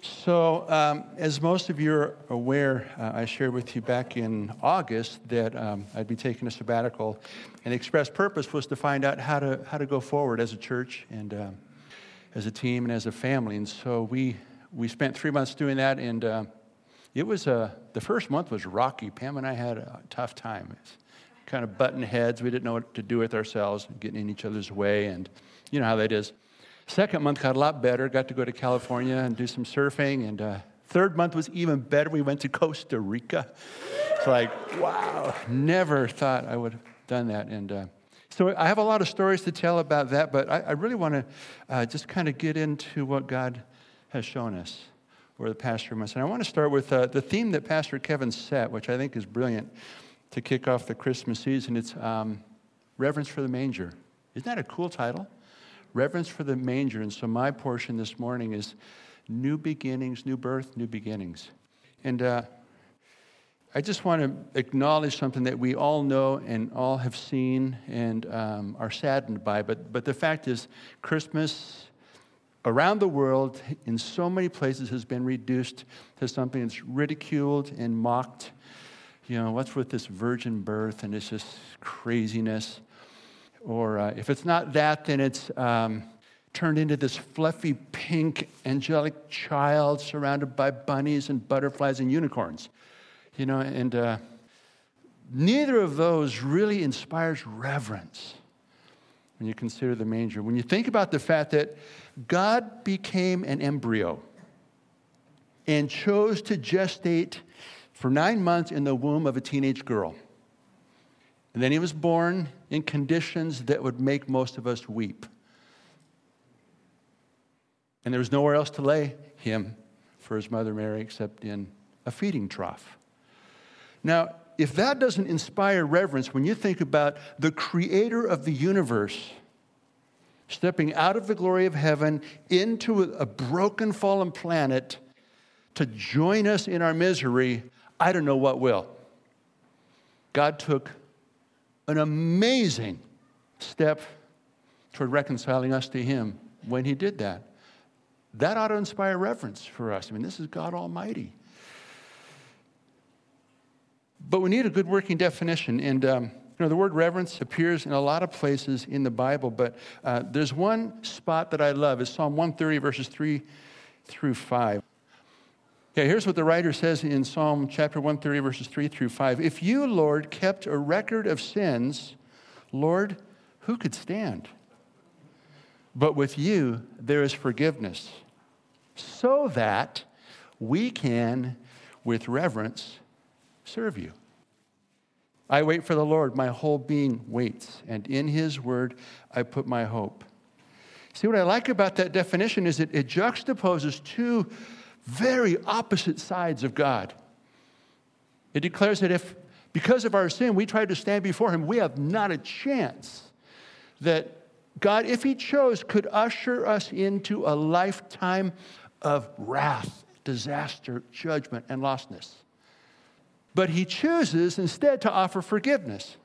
So, um, as most of you are aware, uh, I shared with you back in August that um, I'd be taking a sabbatical, and the express purpose was to find out how to how to go forward as a church and uh, as a team and as a family. And so we we spent three months doing that, and uh, it was uh, the first month was rocky. Pam and I had a tough time. It's kind of button heads. We didn't know what to do with ourselves, getting in each other's way, and you know how that is. Second month got a lot better. Got to go to California and do some surfing. And uh, third month was even better. We went to Costa Rica. It's like, wow, never thought I would have done that. And uh, so I have a lot of stories to tell about that, but I, I really want to uh, just kind of get into what God has shown us over the past few months. And I want to start with uh, the theme that Pastor Kevin set, which I think is brilliant to kick off the Christmas season. It's um, Reverence for the Manger. Isn't that a cool title? Reverence for the manger. And so my portion this morning is new beginnings, new birth, new beginnings. And uh, I just want to acknowledge something that we all know and all have seen and um, are saddened by. But, but the fact is, Christmas around the world, in so many places, has been reduced to something that's ridiculed and mocked. You know, what's with this virgin birth and it's just craziness? Or uh, if it's not that, then it's um, turned into this fluffy pink angelic child surrounded by bunnies and butterflies and unicorns. You know, and uh, neither of those really inspires reverence when you consider the manger. When you think about the fact that God became an embryo and chose to gestate for nine months in the womb of a teenage girl. And then he was born in conditions that would make most of us weep. And there was nowhere else to lay him for his mother Mary except in a feeding trough. Now, if that doesn't inspire reverence when you think about the creator of the universe stepping out of the glory of heaven into a broken, fallen planet to join us in our misery, I don't know what will. God took an amazing step toward reconciling us to Him when He did that. That ought to inspire reverence for us. I mean, this is God Almighty. But we need a good working definition. And, um, you know, the word reverence appears in a lot of places in the Bible, but uh, there's one spot that I love. It's Psalm 130, verses 3 through 5. Okay, here's what the writer says in Psalm chapter 130, verses 3 through 5. If you, Lord, kept a record of sins, Lord, who could stand? But with you, there is forgiveness, so that we can, with reverence, serve you. I wait for the Lord, my whole being waits, and in his word I put my hope. See, what I like about that definition is it, it juxtaposes two very opposite sides of God. It declares that if, because of our sin, we try to stand before Him, we have not a chance. That God, if He chose, could usher us into a lifetime of wrath, disaster, judgment, and lostness. But He chooses instead to offer forgiveness.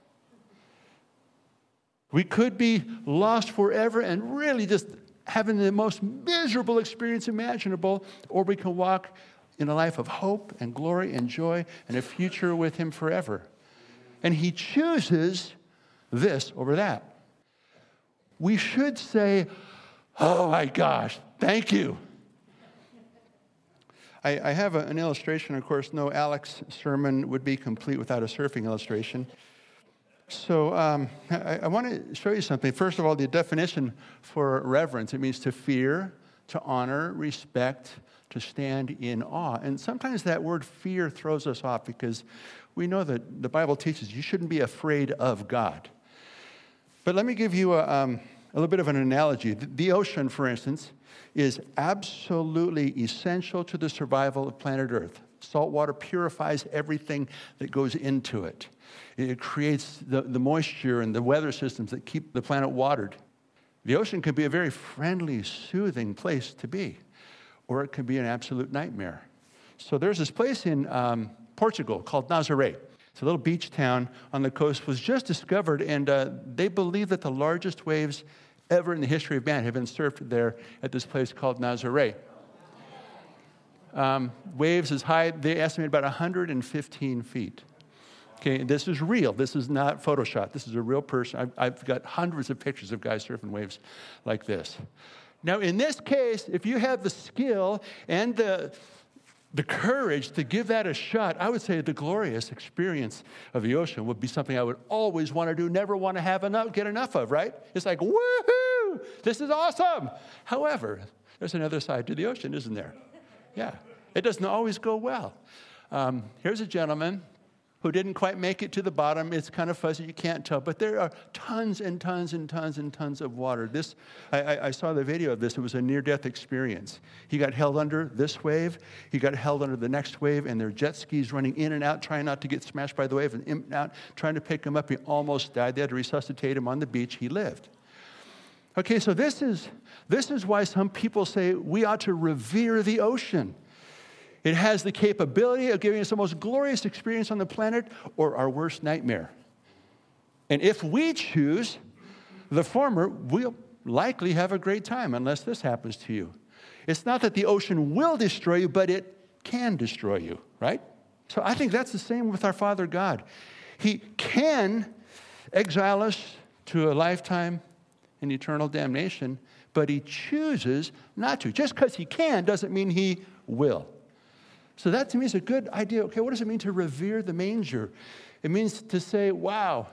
We could be lost forever and really just having the most miserable experience imaginable, or we can walk in a life of hope and glory and joy and a future with Him forever. And He chooses this over that. We should say, Oh my gosh, thank you. I, I have a, an illustration, of course, no Alex sermon would be complete without a surfing illustration. So um, I, I want to show you something. First of all, the definition for reverence it means to fear, to honor, respect, to stand in awe. And sometimes that word fear throws us off because we know that the Bible teaches you shouldn't be afraid of God. But let me give you a, um, a little bit of an analogy. The ocean, for instance, is absolutely essential to the survival of planet Earth. Salt water purifies everything that goes into it. It creates the, the moisture and the weather systems that keep the planet watered. The ocean can be a very friendly, soothing place to be, or it can be an absolute nightmare. So there's this place in um, Portugal called Nazaré. It's a little beach town on the coast, was just discovered, and uh, they believe that the largest waves ever in the history of man have been surfed there at this place called Nazaré. um, waves as high, they estimate about 115 feet. Okay, this is real. This is not Photoshop. This is a real person. I've, I've got hundreds of pictures of guys surfing waves like this. Now, in this case, if you have the skill and the, the courage to give that a shot, I would say the glorious experience of the ocean would be something I would always want to do, never want to have enough, get enough of, right? It's like, woohoo, this is awesome. However, there's another side to the ocean, isn't there? Yeah, it doesn't always go well. Um, here's a gentleman who didn't quite make it to the bottom. It's kind of fuzzy, you can't tell. But there are tons and tons and tons and tons of water. This, I, I saw the video of this. It was a near death experience. He got held under this wave, he got held under the next wave, and there are jet skis running in and out, trying not to get smashed by the wave, and in and out, trying to pick him up. He almost died. They had to resuscitate him on the beach. He lived. Okay, so this is, this is why some people say we ought to revere the ocean. It has the capability of giving us the most glorious experience on the planet or our worst nightmare. And if we choose the former, we'll likely have a great time unless this happens to you. It's not that the ocean will destroy you, but it can destroy you, right? So I think that's the same with our Father God. He can exile us to a lifetime in eternal damnation, but He chooses not to. Just because He can doesn't mean He will. So that to me is a good idea. Okay, what does it mean to revere the manger? It means to say, wow,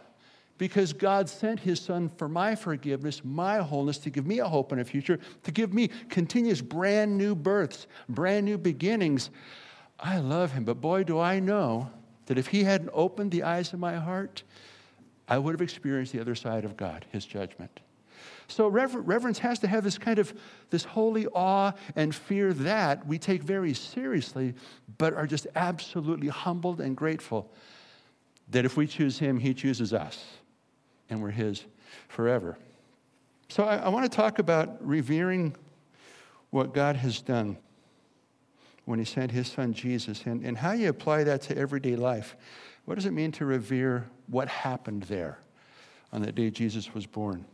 because God sent his son for my forgiveness, my wholeness, to give me a hope and a future, to give me continuous brand new births, brand new beginnings. I love him, but boy, do I know that if he hadn't opened the eyes of my heart, I would have experienced the other side of God, his judgment. So rever- reverence has to have this kind of this holy awe and fear that we take very seriously, but are just absolutely humbled and grateful that if we choose him, he chooses us, and we're his forever. So I, I want to talk about revering what God has done when he sent his son Jesus and, and how you apply that to everyday life. What does it mean to revere what happened there on that day Jesus was born?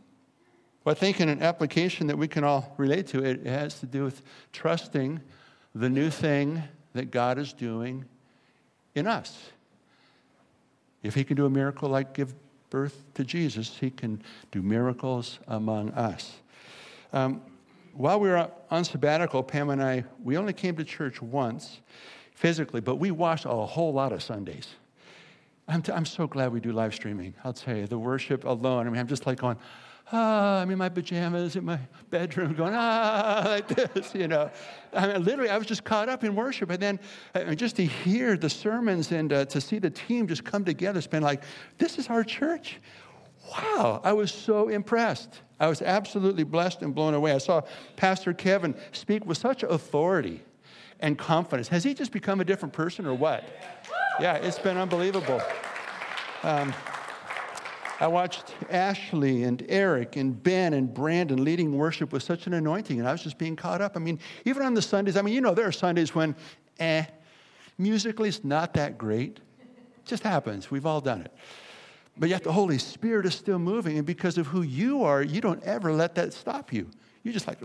Well, I think in an application that we can all relate to, it has to do with trusting the new thing that God is doing in us. If He can do a miracle like give birth to Jesus, He can do miracles among us. Um, while we were on sabbatical, Pam and I, we only came to church once physically, but we watched a whole lot of Sundays. I'm, t- I'm so glad we do live streaming. I'll tell you, the worship alone, I mean, I'm just like going, ah, I'm in my pajamas in my bedroom going, ah, like this, you know. I mean, literally, I was just caught up in worship. And then uh, just to hear the sermons and uh, to see the team just come together, it's been like, this is our church. Wow, I was so impressed. I was absolutely blessed and blown away. I saw Pastor Kevin speak with such authority and confidence. Has he just become a different person or what? Yeah, it's been unbelievable. Um, I watched Ashley and Eric and Ben and Brandon leading worship with such an anointing, and I was just being caught up. I mean, even on the Sundays, I mean, you know, there are Sundays when, eh, musically it's not that great. It just happens. We've all done it. But yet the Holy Spirit is still moving, and because of who you are, you don't ever let that stop you. You just like,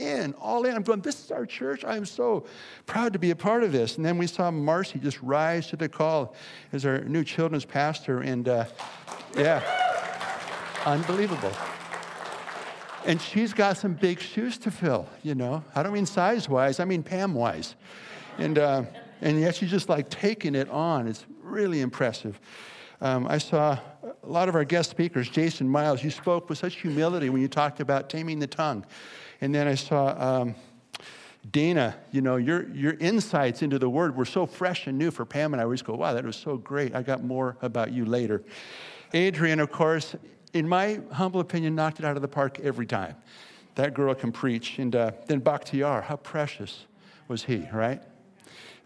in, all in. I'm going, this is our church. I am so proud to be a part of this. And then we saw Marcy just rise to the call as our new children's pastor. And uh, yeah, unbelievable. And she's got some big shoes to fill, you know. I don't mean size wise, I mean Pam wise. And, uh, and yet she's just like taking it on. It's really impressive. Um, I saw a lot of our guest speakers, Jason Miles, you spoke with such humility when you talked about taming the tongue. And then I saw um, Dana, you know, your, your insights into the word were so fresh and new for Pam, and I always go, wow, that was so great. I got more about you later. Adrian, of course, in my humble opinion, knocked it out of the park every time. That girl can preach. And uh, then Bakhtiar, how precious was he, right?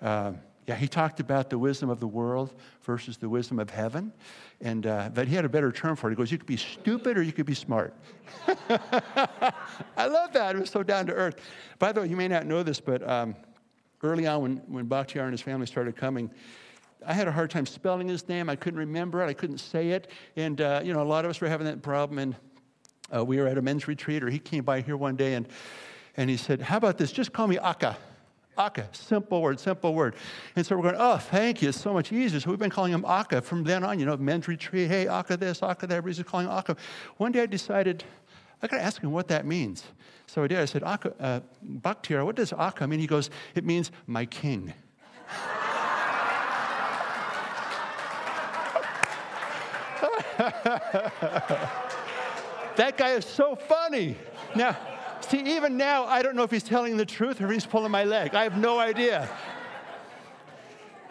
Uh, yeah, he talked about the wisdom of the world versus the wisdom of heaven. And uh, but he had a better term for it. He goes, You could be stupid or you could be smart. I love that. It was so down to earth. By the way, you may not know this, but um, early on when, when Bakhtiar and his family started coming, I had a hard time spelling his name. I couldn't remember it. I couldn't say it. And, uh, you know, a lot of us were having that problem. And uh, we were at a men's retreat, or he came by here one day and, and he said, How about this? Just call me Akka. Aka, simple word, simple word. And so we're going, oh, thank you, it's so much easier. So we've been calling him Aka from then on, you know, men's retreat, hey, Aka this, Aka that, everybody's calling Aka. One day I decided, I got to ask him what that means. So I did. I said, Aka, uh, what does Aka mean? He goes, it means my king. that guy is so funny. Now, See, even now, I don't know if he's telling the truth or he's pulling my leg. I have no idea.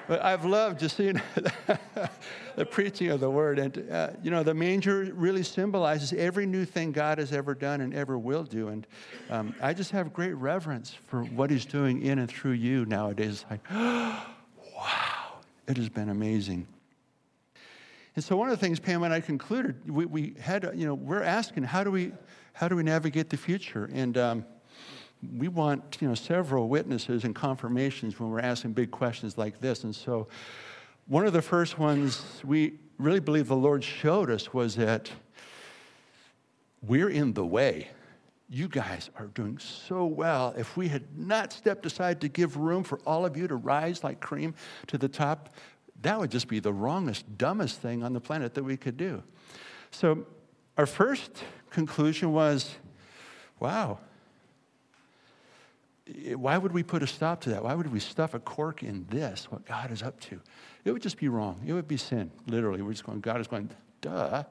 But I've loved just seeing the preaching of the word. And, uh, you know, the manger really symbolizes every new thing God has ever done and ever will do. And um, I just have great reverence for what he's doing in and through you nowadays. It's like, wow, it has been amazing. And so one of the things Pam and I concluded, we, we had, you know, we're asking, how do we, how do we navigate the future? And um, we want you know several witnesses and confirmations when we're asking big questions like this. And so, one of the first ones we really believe the Lord showed us was that we're in the way. You guys are doing so well. If we had not stepped aside to give room for all of you to rise like cream to the top, that would just be the wrongest, dumbest thing on the planet that we could do. So, our first conclusion was wow, why would we put a stop to that? Why would we stuff a cork in this, what God is up to? It would just be wrong. It would be sin, literally. We're just going, God is going, duh.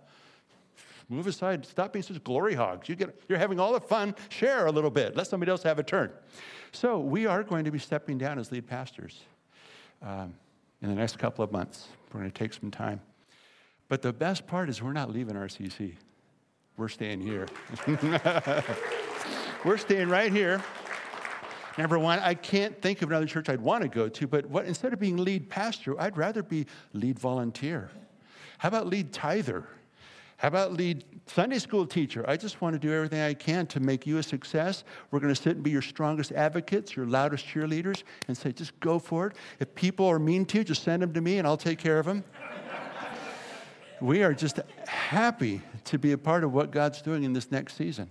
Move aside. Stop being such glory hogs. You get, you're having all the fun. Share a little bit. Let somebody else have a turn. So we are going to be stepping down as lead pastors um, in the next couple of months. We're going to take some time. But the best part is we're not leaving RCC. We're staying here. We're staying right here. Number one, I can't think of another church I'd want to go to, but what, instead of being lead pastor, I'd rather be lead volunteer. How about lead tither? How about lead Sunday school teacher? I just want to do everything I can to make you a success. We're going to sit and be your strongest advocates, your loudest cheerleaders, and say, just go for it. If people are mean to you, just send them to me and I'll take care of them we are just happy to be a part of what God's doing in this next season.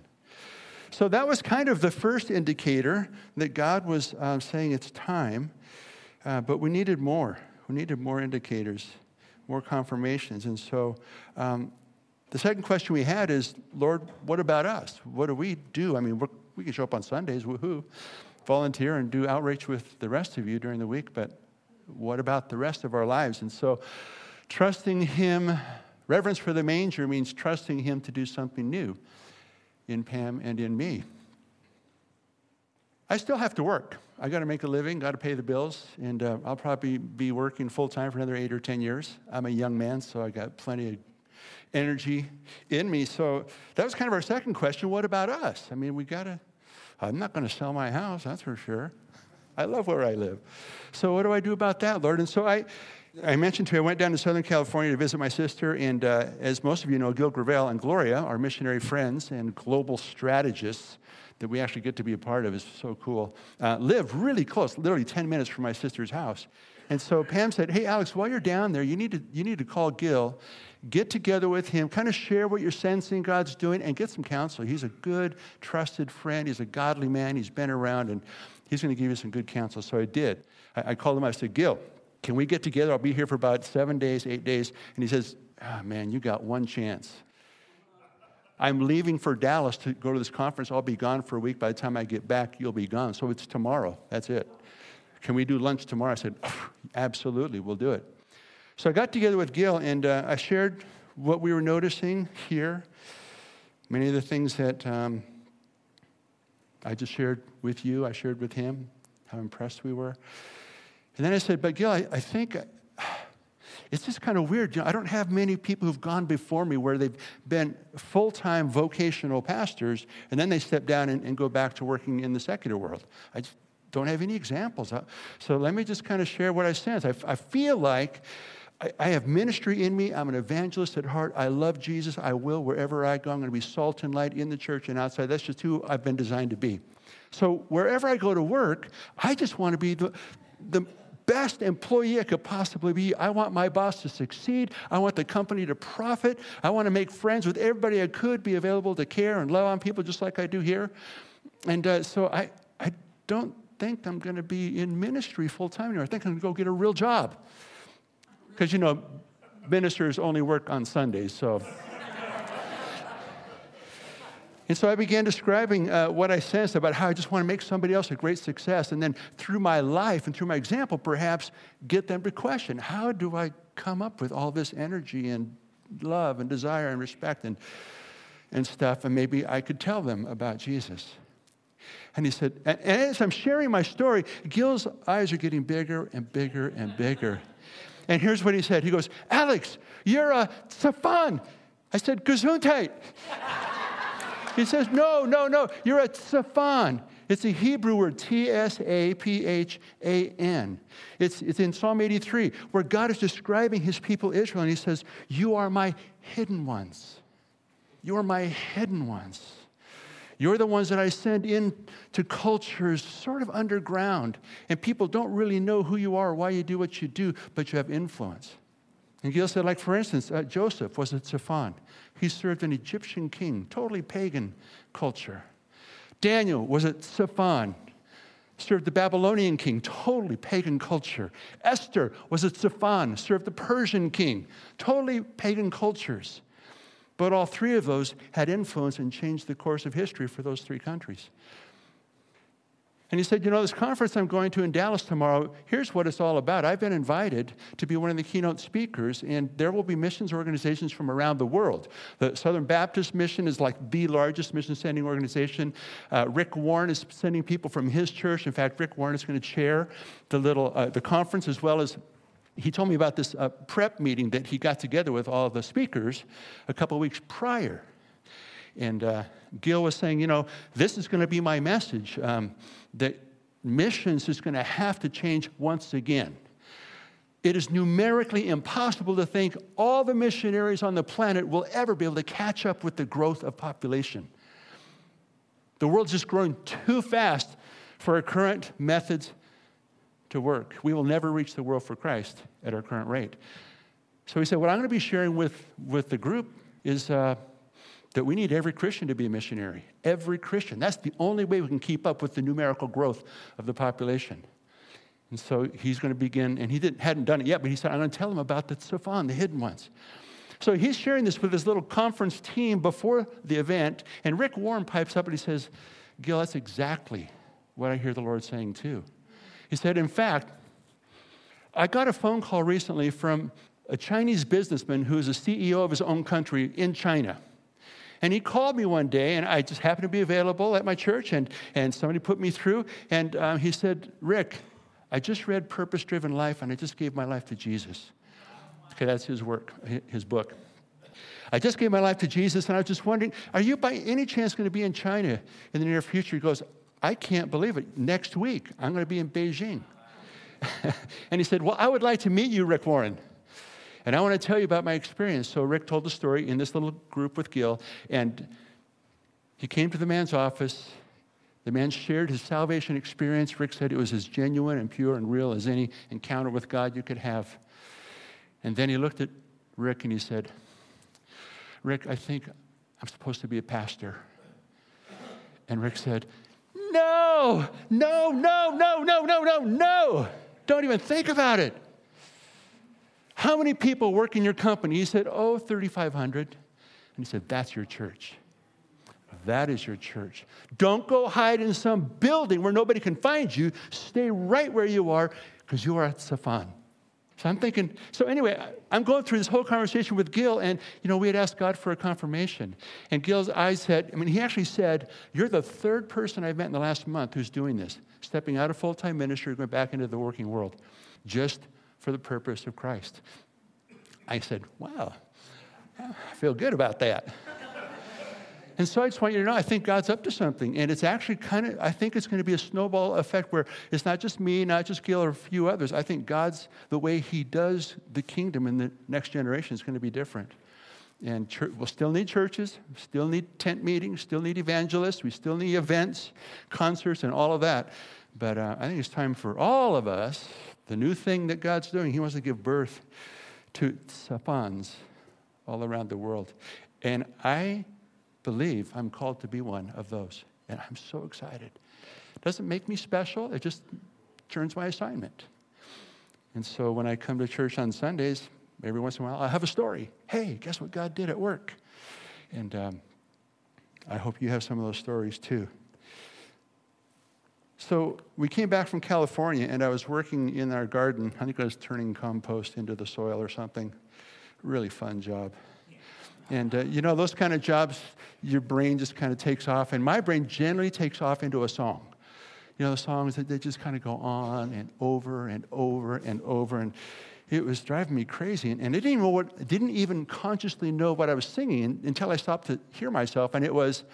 So that was kind of the first indicator that God was uh, saying it's time, uh, but we needed more. We needed more indicators, more confirmations. And so um, the second question we had is, Lord, what about us? What do we do? I mean, we can show up on Sundays, woohoo, volunteer and do outreach with the rest of you during the week, but what about the rest of our lives? And so trusting Him Reverence for the manger means trusting Him to do something new in Pam and in me. I still have to work. I got to make a living, got to pay the bills, and uh, I'll probably be working full time for another eight or 10 years. I'm a young man, so I got plenty of energy in me. So that was kind of our second question. What about us? I mean, we got to, I'm not going to sell my house, that's for sure. I love where I live. So what do I do about that, Lord? And so I, I mentioned to you, I went down to Southern California to visit my sister, and uh, as most of you know, Gil Gravel and Gloria are missionary friends and global strategists that we actually get to be a part of is so cool. Uh, live really close, literally 10 minutes from my sister's house. And so Pam said, Hey, Alex, while you're down there, you need to, you need to call Gil, get together with him, kind of share what you're sensing God's doing, and get some counsel. He's a good, trusted friend. He's a godly man. He's been around, and he's going to give you some good counsel. So I did. I, I called him. I said, Gil, can we get together? I'll be here for about seven days, eight days. And he says, oh, Man, you got one chance. I'm leaving for Dallas to go to this conference. I'll be gone for a week. By the time I get back, you'll be gone. So it's tomorrow. That's it. Can we do lunch tomorrow? I said, Absolutely, we'll do it. So I got together with Gil and uh, I shared what we were noticing here, many of the things that um, I just shared with you, I shared with him, how impressed we were. And then I said, but Gil, I, I think uh, it's just kind of weird. You know, I don't have many people who've gone before me where they've been full time vocational pastors and then they step down and, and, go back to working in the secular world. I just don't have any examples. Uh, so let me just kind of share what I sense. I, I feel like I, I have ministry in me. I'm an evangelist at heart. I love Jesus. I will wherever I go. I'm going to be salt and light in the church and outside. That's just who I've been designed to be. So wherever I go to work, I just want to be the, the best employee I could possibly be. I want my boss to succeed. I want the company to profit. I want to make friends with everybody I could, be available to care and love on people just like I do here. And uh, so I, I don't think I'm going to be in ministry full time anymore. I think I'm going to go get a real job. Because, you know, ministers only work on Sundays, so. And so I began describing uh, what I sensed about how I just want to make somebody else a great success. And then through my life and through my example, perhaps get them to question how do I come up with all this energy and love and desire and respect and, and stuff? And maybe I could tell them about Jesus. And he said, and as I'm sharing my story, Gil's eyes are getting bigger and bigger and bigger. And here's what he said He goes, Alex, you're a Tsaphan. I said, Gesundheit. He says, No, no, no, you're a Tsaphan. It's a Hebrew word, T S A P H A N. It's, it's in Psalm 83, where God is describing his people Israel, and he says, You are my hidden ones. You are my hidden ones. You're the ones that I send in to cultures sort of underground, and people don't really know who you are, why you do what you do, but you have influence. And Gil said, like, for instance, uh, Joseph was a Tsaphan. He served an Egyptian king, totally pagan culture. Daniel was at Tsaphan, served the Babylonian king, totally pagan culture. Esther was at Tsaphan, served the Persian king, totally pagan cultures. But all three of those had influence and changed the course of history for those three countries. And he said, You know, this conference I'm going to in Dallas tomorrow, here's what it's all about. I've been invited to be one of the keynote speakers, and there will be missions organizations from around the world. The Southern Baptist Mission is like the largest mission sending organization. Uh, Rick Warren is sending people from his church. In fact, Rick Warren is going to chair the, little, uh, the conference as well as he told me about this uh, prep meeting that he got together with all the speakers a couple weeks prior. And uh, Gil was saying, you know, this is going to be my message um, that missions is going to have to change once again. It is numerically impossible to think all the missionaries on the planet will ever be able to catch up with the growth of population. The world's just growing too fast for our current methods to work. We will never reach the world for Christ at our current rate. So he said, What I'm going to be sharing with, with the group is. Uh, that we need every Christian to be a missionary. Every Christian. That's the only way we can keep up with the numerical growth of the population. And so he's going to begin, and he didn't, hadn't done it yet, but he said, I'm going to tell them about the Tsaphan, the hidden ones. So he's sharing this with his little conference team before the event, and Rick Warren pipes up and he says, Gil, that's exactly what I hear the Lord saying too. He said, In fact, I got a phone call recently from a Chinese businessman who is a CEO of his own country in China. And he called me one day, and I just happened to be available at my church, and, and somebody put me through. And um, he said, Rick, I just read Purpose Driven Life, and I just gave my life to Jesus. Okay, that's his work, his book. I just gave my life to Jesus, and I was just wondering, are you by any chance going to be in China in the near future? He goes, I can't believe it. Next week, I'm going to be in Beijing. and he said, Well, I would like to meet you, Rick Warren. And I want to tell you about my experience. So Rick told the story in this little group with Gil, and he came to the man's office. The man shared his salvation experience. Rick said it was as genuine and pure and real as any encounter with God you could have. And then he looked at Rick and he said, Rick, I think I'm supposed to be a pastor. And Rick said, No, no, no, no, no, no, no, no. Don't even think about it. How many people work in your company? He said, Oh, 3,500. And he said, That's your church. That is your church. Don't go hide in some building where nobody can find you. Stay right where you are because you are at Tsaphan. So I'm thinking, so anyway, I'm going through this whole conversation with Gil, and you know, we had asked God for a confirmation. And Gil's eyes said, I mean, he actually said, You're the third person I've met in the last month who's doing this, stepping out of full time ministry, going back into the working world. Just for the purpose of Christ. I said, Wow, I feel good about that. And so I just want you to know, I think God's up to something. And it's actually kind of, I think it's going to be a snowball effect where it's not just me, not just Gil or a few others. I think God's, the way He does the kingdom in the next generation is going to be different. And church, we'll still need churches, still need tent meetings, still need evangelists, we still need events, concerts, and all of that. But uh, I think it's time for all of us the new thing that God's doing, He wants to give birth to Tsaphans all around the world. And I believe I'm called to be one of those. And I'm so excited It Doesn't make me special, it just turns my assignment. And so when I come to church on Sundays, every once in a while, I have a story. Hey, guess what God did at work? And um, I hope you have some of those stories too. So we came back from California, and I was working in our garden. I think I was turning compost into the soil or something. Really fun job. And uh, you know, those kind of jobs, your brain just kind of takes off. And my brain generally takes off into a song. You know, the songs that they just kind of go on and over and over and over. And it was driving me crazy. And, and I didn't, even didn't even consciously know what I was singing until I stopped to hear myself. And it was,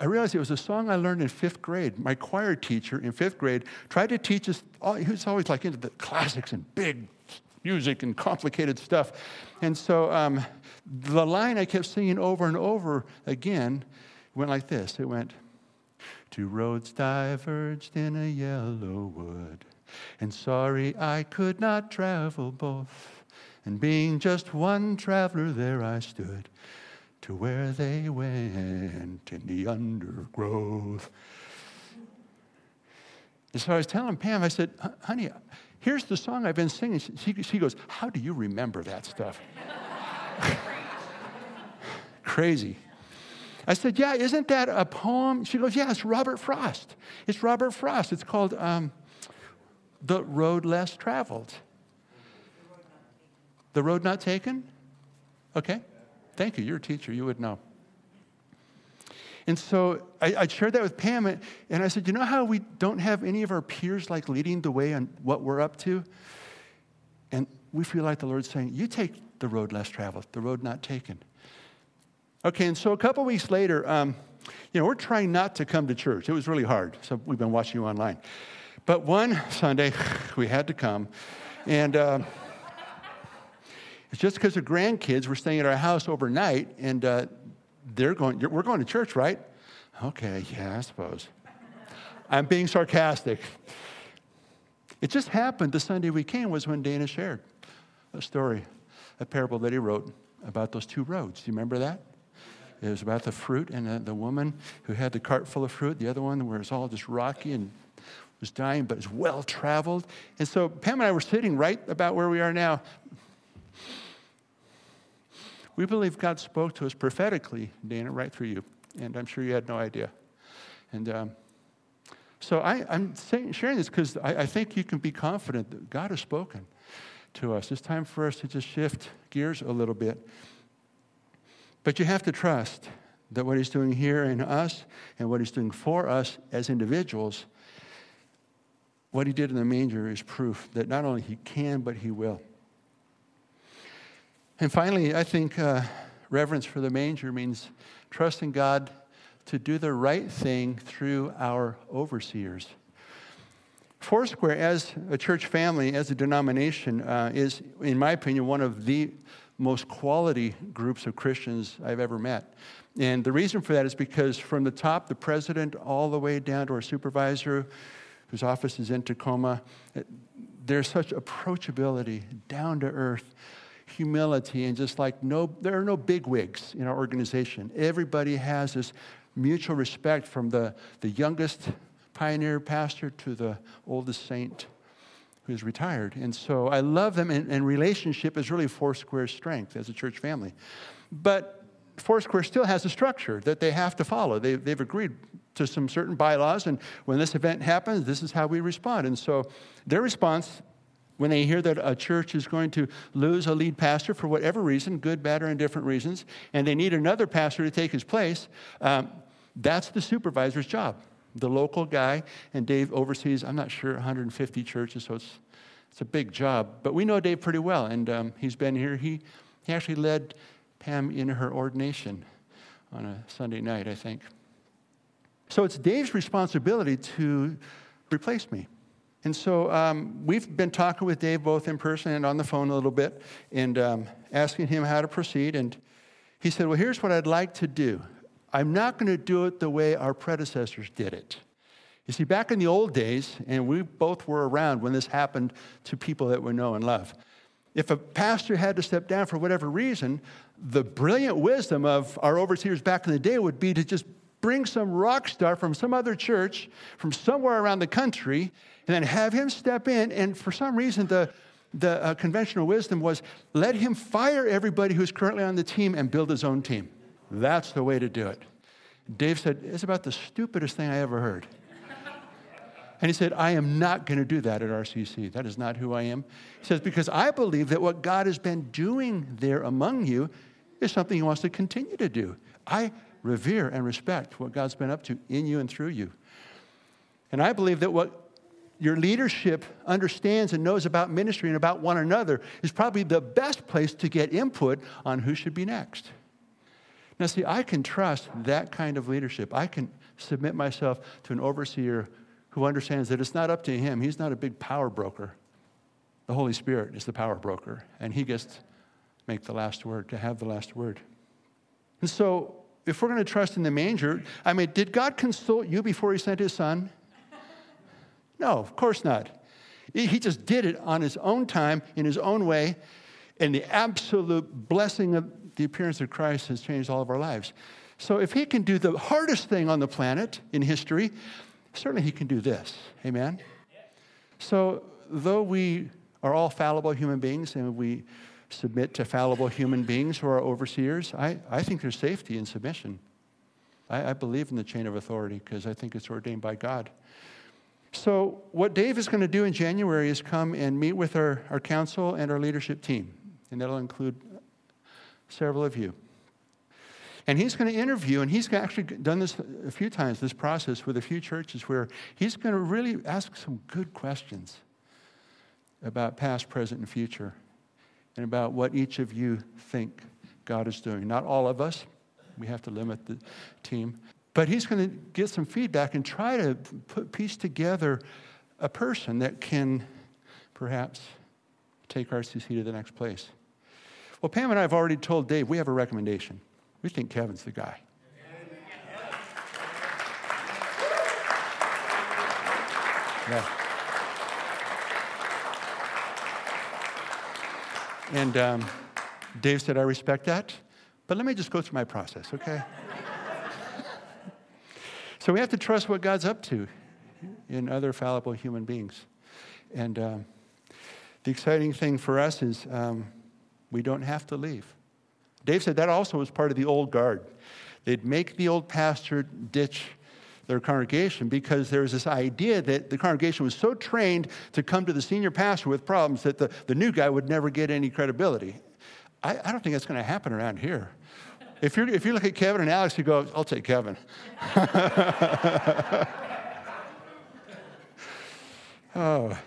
I realized it was a song I learned in fifth grade. My choir teacher in fifth grade tried to teach us, he was always like into the classics and big music and complicated stuff. And so um, the line I kept singing over and over again went like this it went, Two roads diverged in a yellow wood, and sorry I could not travel both. And being just one traveler, there I stood to where they went in the undergrowth. And so I was telling Pam, I said, honey, here's the song I've been singing. She, she goes, How do you remember that stuff? Crazy. I said, Yeah, isn't that a poem? She goes, Yeah, it's Robert Frost. It's Robert Frost. It's called um, The Road Less Traveled. The Road Not Taken? Okay. Thank you. You're a teacher. You would know. And so I, I, shared that with Pam, and I said, You know how we don't have any of our peers like leading the way on what we're up to? And we feel like the Lord's saying, You take the road less traveled, the road not taken. Okay, and so a couple weeks later, um, you know, we're trying not to come to church. It was really hard, so we've been watching you online. But one Sunday, we had to come, and. Uh, it's just because the grandkids were staying at our house overnight and uh, they're going, we're going to church, right? Okay, yeah, I suppose. I'm being sarcastic. It just happened the Sunday we came was when Dana shared a story, a parable that he wrote about those two roads. Do you remember that? It was about the fruit and the, the woman who had the cart full of fruit, the other one where it's all just rocky and was dying, but it's well traveled. And so Pam and I were sitting right about where we are now, we believe God spoke to us prophetically, Dana, right through you. And I'm sure you had no idea. And um, so I, am sharing this because I, I think you can be confident that God has spoken to us. It's time for us to just shift gears a little bit. But you have to trust that what He's doing here in us and what He's doing for us as individuals, what He did in the manger is proof that not only He can, but He will. And finally, I think uh, reverence for the manger means trusting God to do the right thing through our overseers. Foursquare, as a church family, as a denomination, uh, is, in my opinion, one of the most quality groups of Christians I've ever met. And the reason for that is because from the top, the president, all the way down to our supervisor, whose office is in Tacoma, there's such approachability, down to earth humility and just like no, there are no big wigs in our organization. Everybody has this mutual respect from the, the youngest pioneer pastor to the oldest saint who's retired. And so I love them, and, and relationship is really Foursquare's strength as a church family. But Foursquare still has a structure that they have to follow. They, they've agreed to some certain bylaws, and when this event happens, this is how we respond. And so their response when they hear that a church is going to lose a lead pastor for whatever reason, good, bad, or indifferent reasons, and they need another pastor to take his place, um, that's the supervisor's job. The local guy, and Dave oversees, I'm not sure, 150 churches, so it's, it's a big job. But we know Dave pretty well, and um, he's been here. He, he actually led Pam in her ordination on a Sunday night, I think. So it's Dave's responsibility to replace me. And so um, we've been talking with Dave both in person and on the phone a little bit and um, asking him how to proceed. And he said, Well, here's what I'd like to do. I'm not going to do it the way our predecessors did it. You see, back in the old days, and we both were around when this happened to people that we know and love, if a pastor had to step down for whatever reason, the brilliant wisdom of our overseers back in the day would be to just bring some rock star from some other church from somewhere around the country and then have him step in. And for some reason, the, the uh, conventional wisdom was let him fire everybody who's currently on the team and build his own team. That's the way to do it. Dave said, It's about the stupidest thing I ever heard. And he said, I am not going to do that at RCC. That is not who I am. He says, Because I believe that what God has been doing there among you is something he wants to continue to do. I revere and respect what God's been up to in you and through you. And I believe that what your leadership understands and knows about ministry and about one another is probably the best place to get input on who should be next. Now, see, I can trust that kind of leadership. I can submit myself to an overseer who understands that it's not up to him. He's not a big power broker. The Holy Spirit is the power broker, and he gets to make the last word, to have the last word. And so, if we're going to trust in the manger, I mean, did God consult you before he sent his son? No, of course not. He just did it on his own time, in his own way, and the absolute blessing of the appearance of Christ has changed all of our lives. So if he can do the hardest thing on the planet in history, certainly he can do this. Amen? So though we are all fallible human beings and we submit to fallible human beings who are overseers, I, I think there's safety in submission. I, I believe in the chain of authority because I think it's ordained by God. So, what Dave is going to do in January is come and meet with our, our council and our leadership team, and that'll include several of you. And he's going to interview, and he's actually done this a few times, this process with a few churches where he's going to really ask some good questions about past, present, and future, and about what each of you think God is doing. Not all of us, we have to limit the team, but he's going to get some feedback and try to put, piece together a person that can perhaps take RCC to the next place. Well, Pam and I have already told Dave we have a recommendation. We think Kevin's the guy. Yeah. And um, Dave said, I respect that, but let me just go through my process, okay? So we have to trust what God's up to in other fallible human beings. And um, the exciting thing for us is um, we don't have to leave. Dave said that also was part of the old guard. They'd make the old pastor ditch their congregation because there was this idea that the congregation was so trained to come to the senior pastor with problems that the, the new guy would never get any credibility. I, I don't think that's going to happen around here. If, you if you look at Kevin and Alex, you go, I'll take Kevin. oh,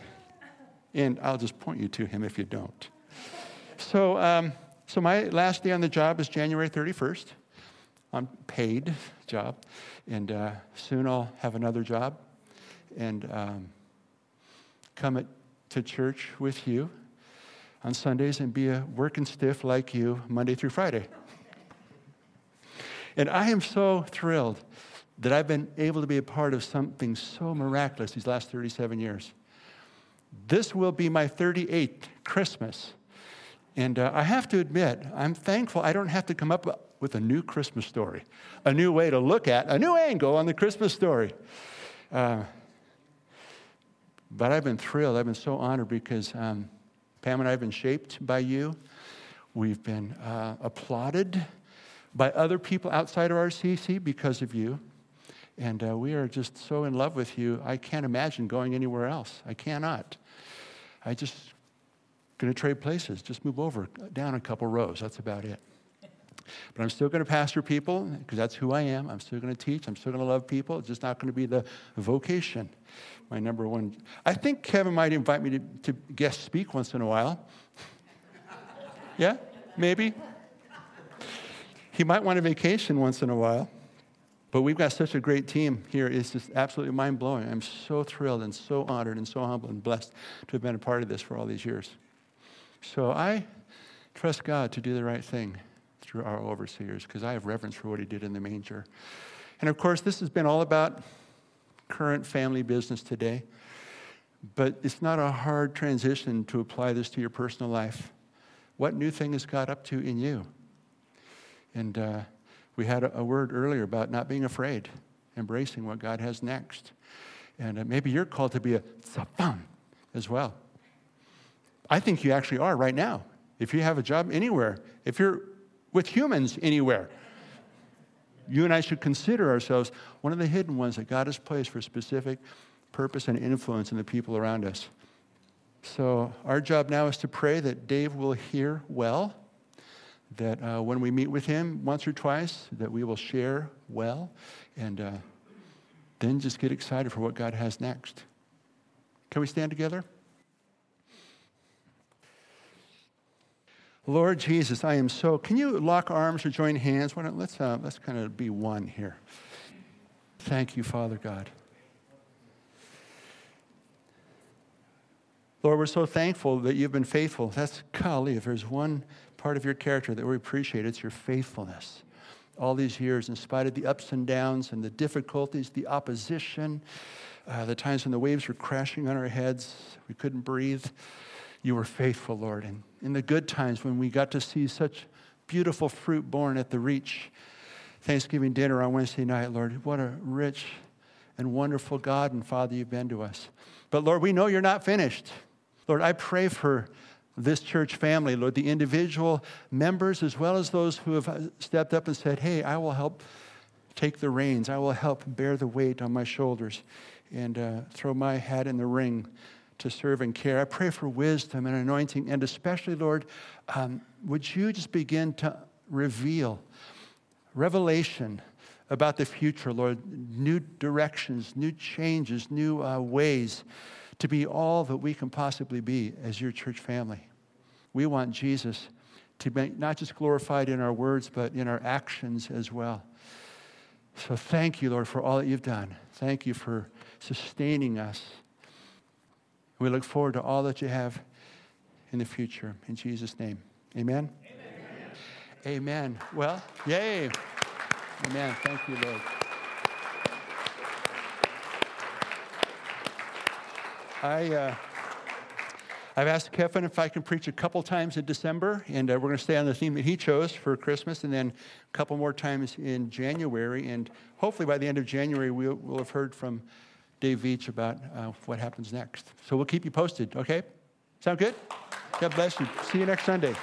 and I'll just point you to him if you don't. So, um, so my last day on the job is January 31st. I'm paid job, and uh, soon I'll have another job and um, come at, to church with you on Sundays and be a working stiff like you Monday through Friday. And I am so thrilled that I've been able to be a part of something so miraculous these last 37 years. This will be my 38th Christmas. And uh, I have to admit, I'm thankful I don't have to come up with a new Christmas story, a new way to look at, a new angle on the Christmas story. Uh, but I've been thrilled. I've been so honored because um, Pam and I have been shaped by you. We've been uh, applauded by other people outside of RCC because of you. And uh, we are just so in love with you. I can't imagine going anywhere else. I cannot. I just going to trade places, just move over down a couple rows. That's about it. But I'm still going to pastor people because that's who I am. I'm still going to teach. I'm still going to love people. It's just not going to be the vocation. My number one. I think Kevin might invite me to, to guest speak once in a while. yeah, maybe. He might want a vacation once in a while. But we've got such a great team here. It's just absolutely mind blowing. I'm so thrilled and so honored and so humble and blessed to have been a part of this for all these years. So I trust God to do the right thing through our overseers because I have reverence for what He did in the manger. And of course, this has been all about current family business today. But it's not a hard transition to apply this to your personal life. What new thing has God up to in you? And uh, We had a, word earlier about not being afraid, embracing what God has next. And uh, maybe you're called to be a tsaphan as well. I think you actually are right now. If you have a job anywhere, if you're with humans anywhere, you and I should consider ourselves one of the hidden ones that God has placed for specific purpose and influence in the people around us. So, our job now is to pray that Dave will hear well, that uh, when we meet with him once or twice, that we will share well, and uh, then just get excited for what God has next. Can we stand together? Lord Jesus, I am so. Can you lock arms or join hands? Why don't, let's, uh, let's kind of be one here. Thank you, Father God. Lord, we're so thankful that you've been faithful. That's golly, if there's one part of your character that we appreciate, it's your faithfulness. All these years, in spite of the ups and downs and the difficulties, the opposition, uh, the times when the waves were crashing on our heads, we couldn't breathe you were faithful, Lord. And in the good times when we got to see such beautiful fruit borne at the Reach Thanksgiving dinner on Wednesday night, Lord, what a rich and wonderful God and Father you've been to us. But Lord, we know you're not finished. Lord, I pray for this church family, Lord, the individual members as well as those who have stepped up and said, Hey, I will help take the reins. I will help bear the weight on my shoulders and uh, throw my hat in the ring to serve and care. I pray for wisdom and anointing, and especially, Lord, um, would you just begin to reveal revelation about the future, Lord, new directions, new changes, new uh, ways to be all that we can possibly be as your church family. We want Jesus to be not just glorified in our words, but in our actions as well. So thank you, Lord, for all that you've done. Thank you for sustaining us we look forward to all that you have in the future. In Jesus' name. Amen. Amen. Amen. Well, yay. Amen. Thank you, Lord. I, uh, I've asked Kevin if I can preach a couple times in December, and uh, we're going to stay on the theme that he chose for Christmas, and then a couple more times in January. And hopefully by the end of January, we'll, we'll have heard from Dave Veach about uh, what happens next. So we'll keep you posted, okay? Sound good? God bless you. See you next Sunday.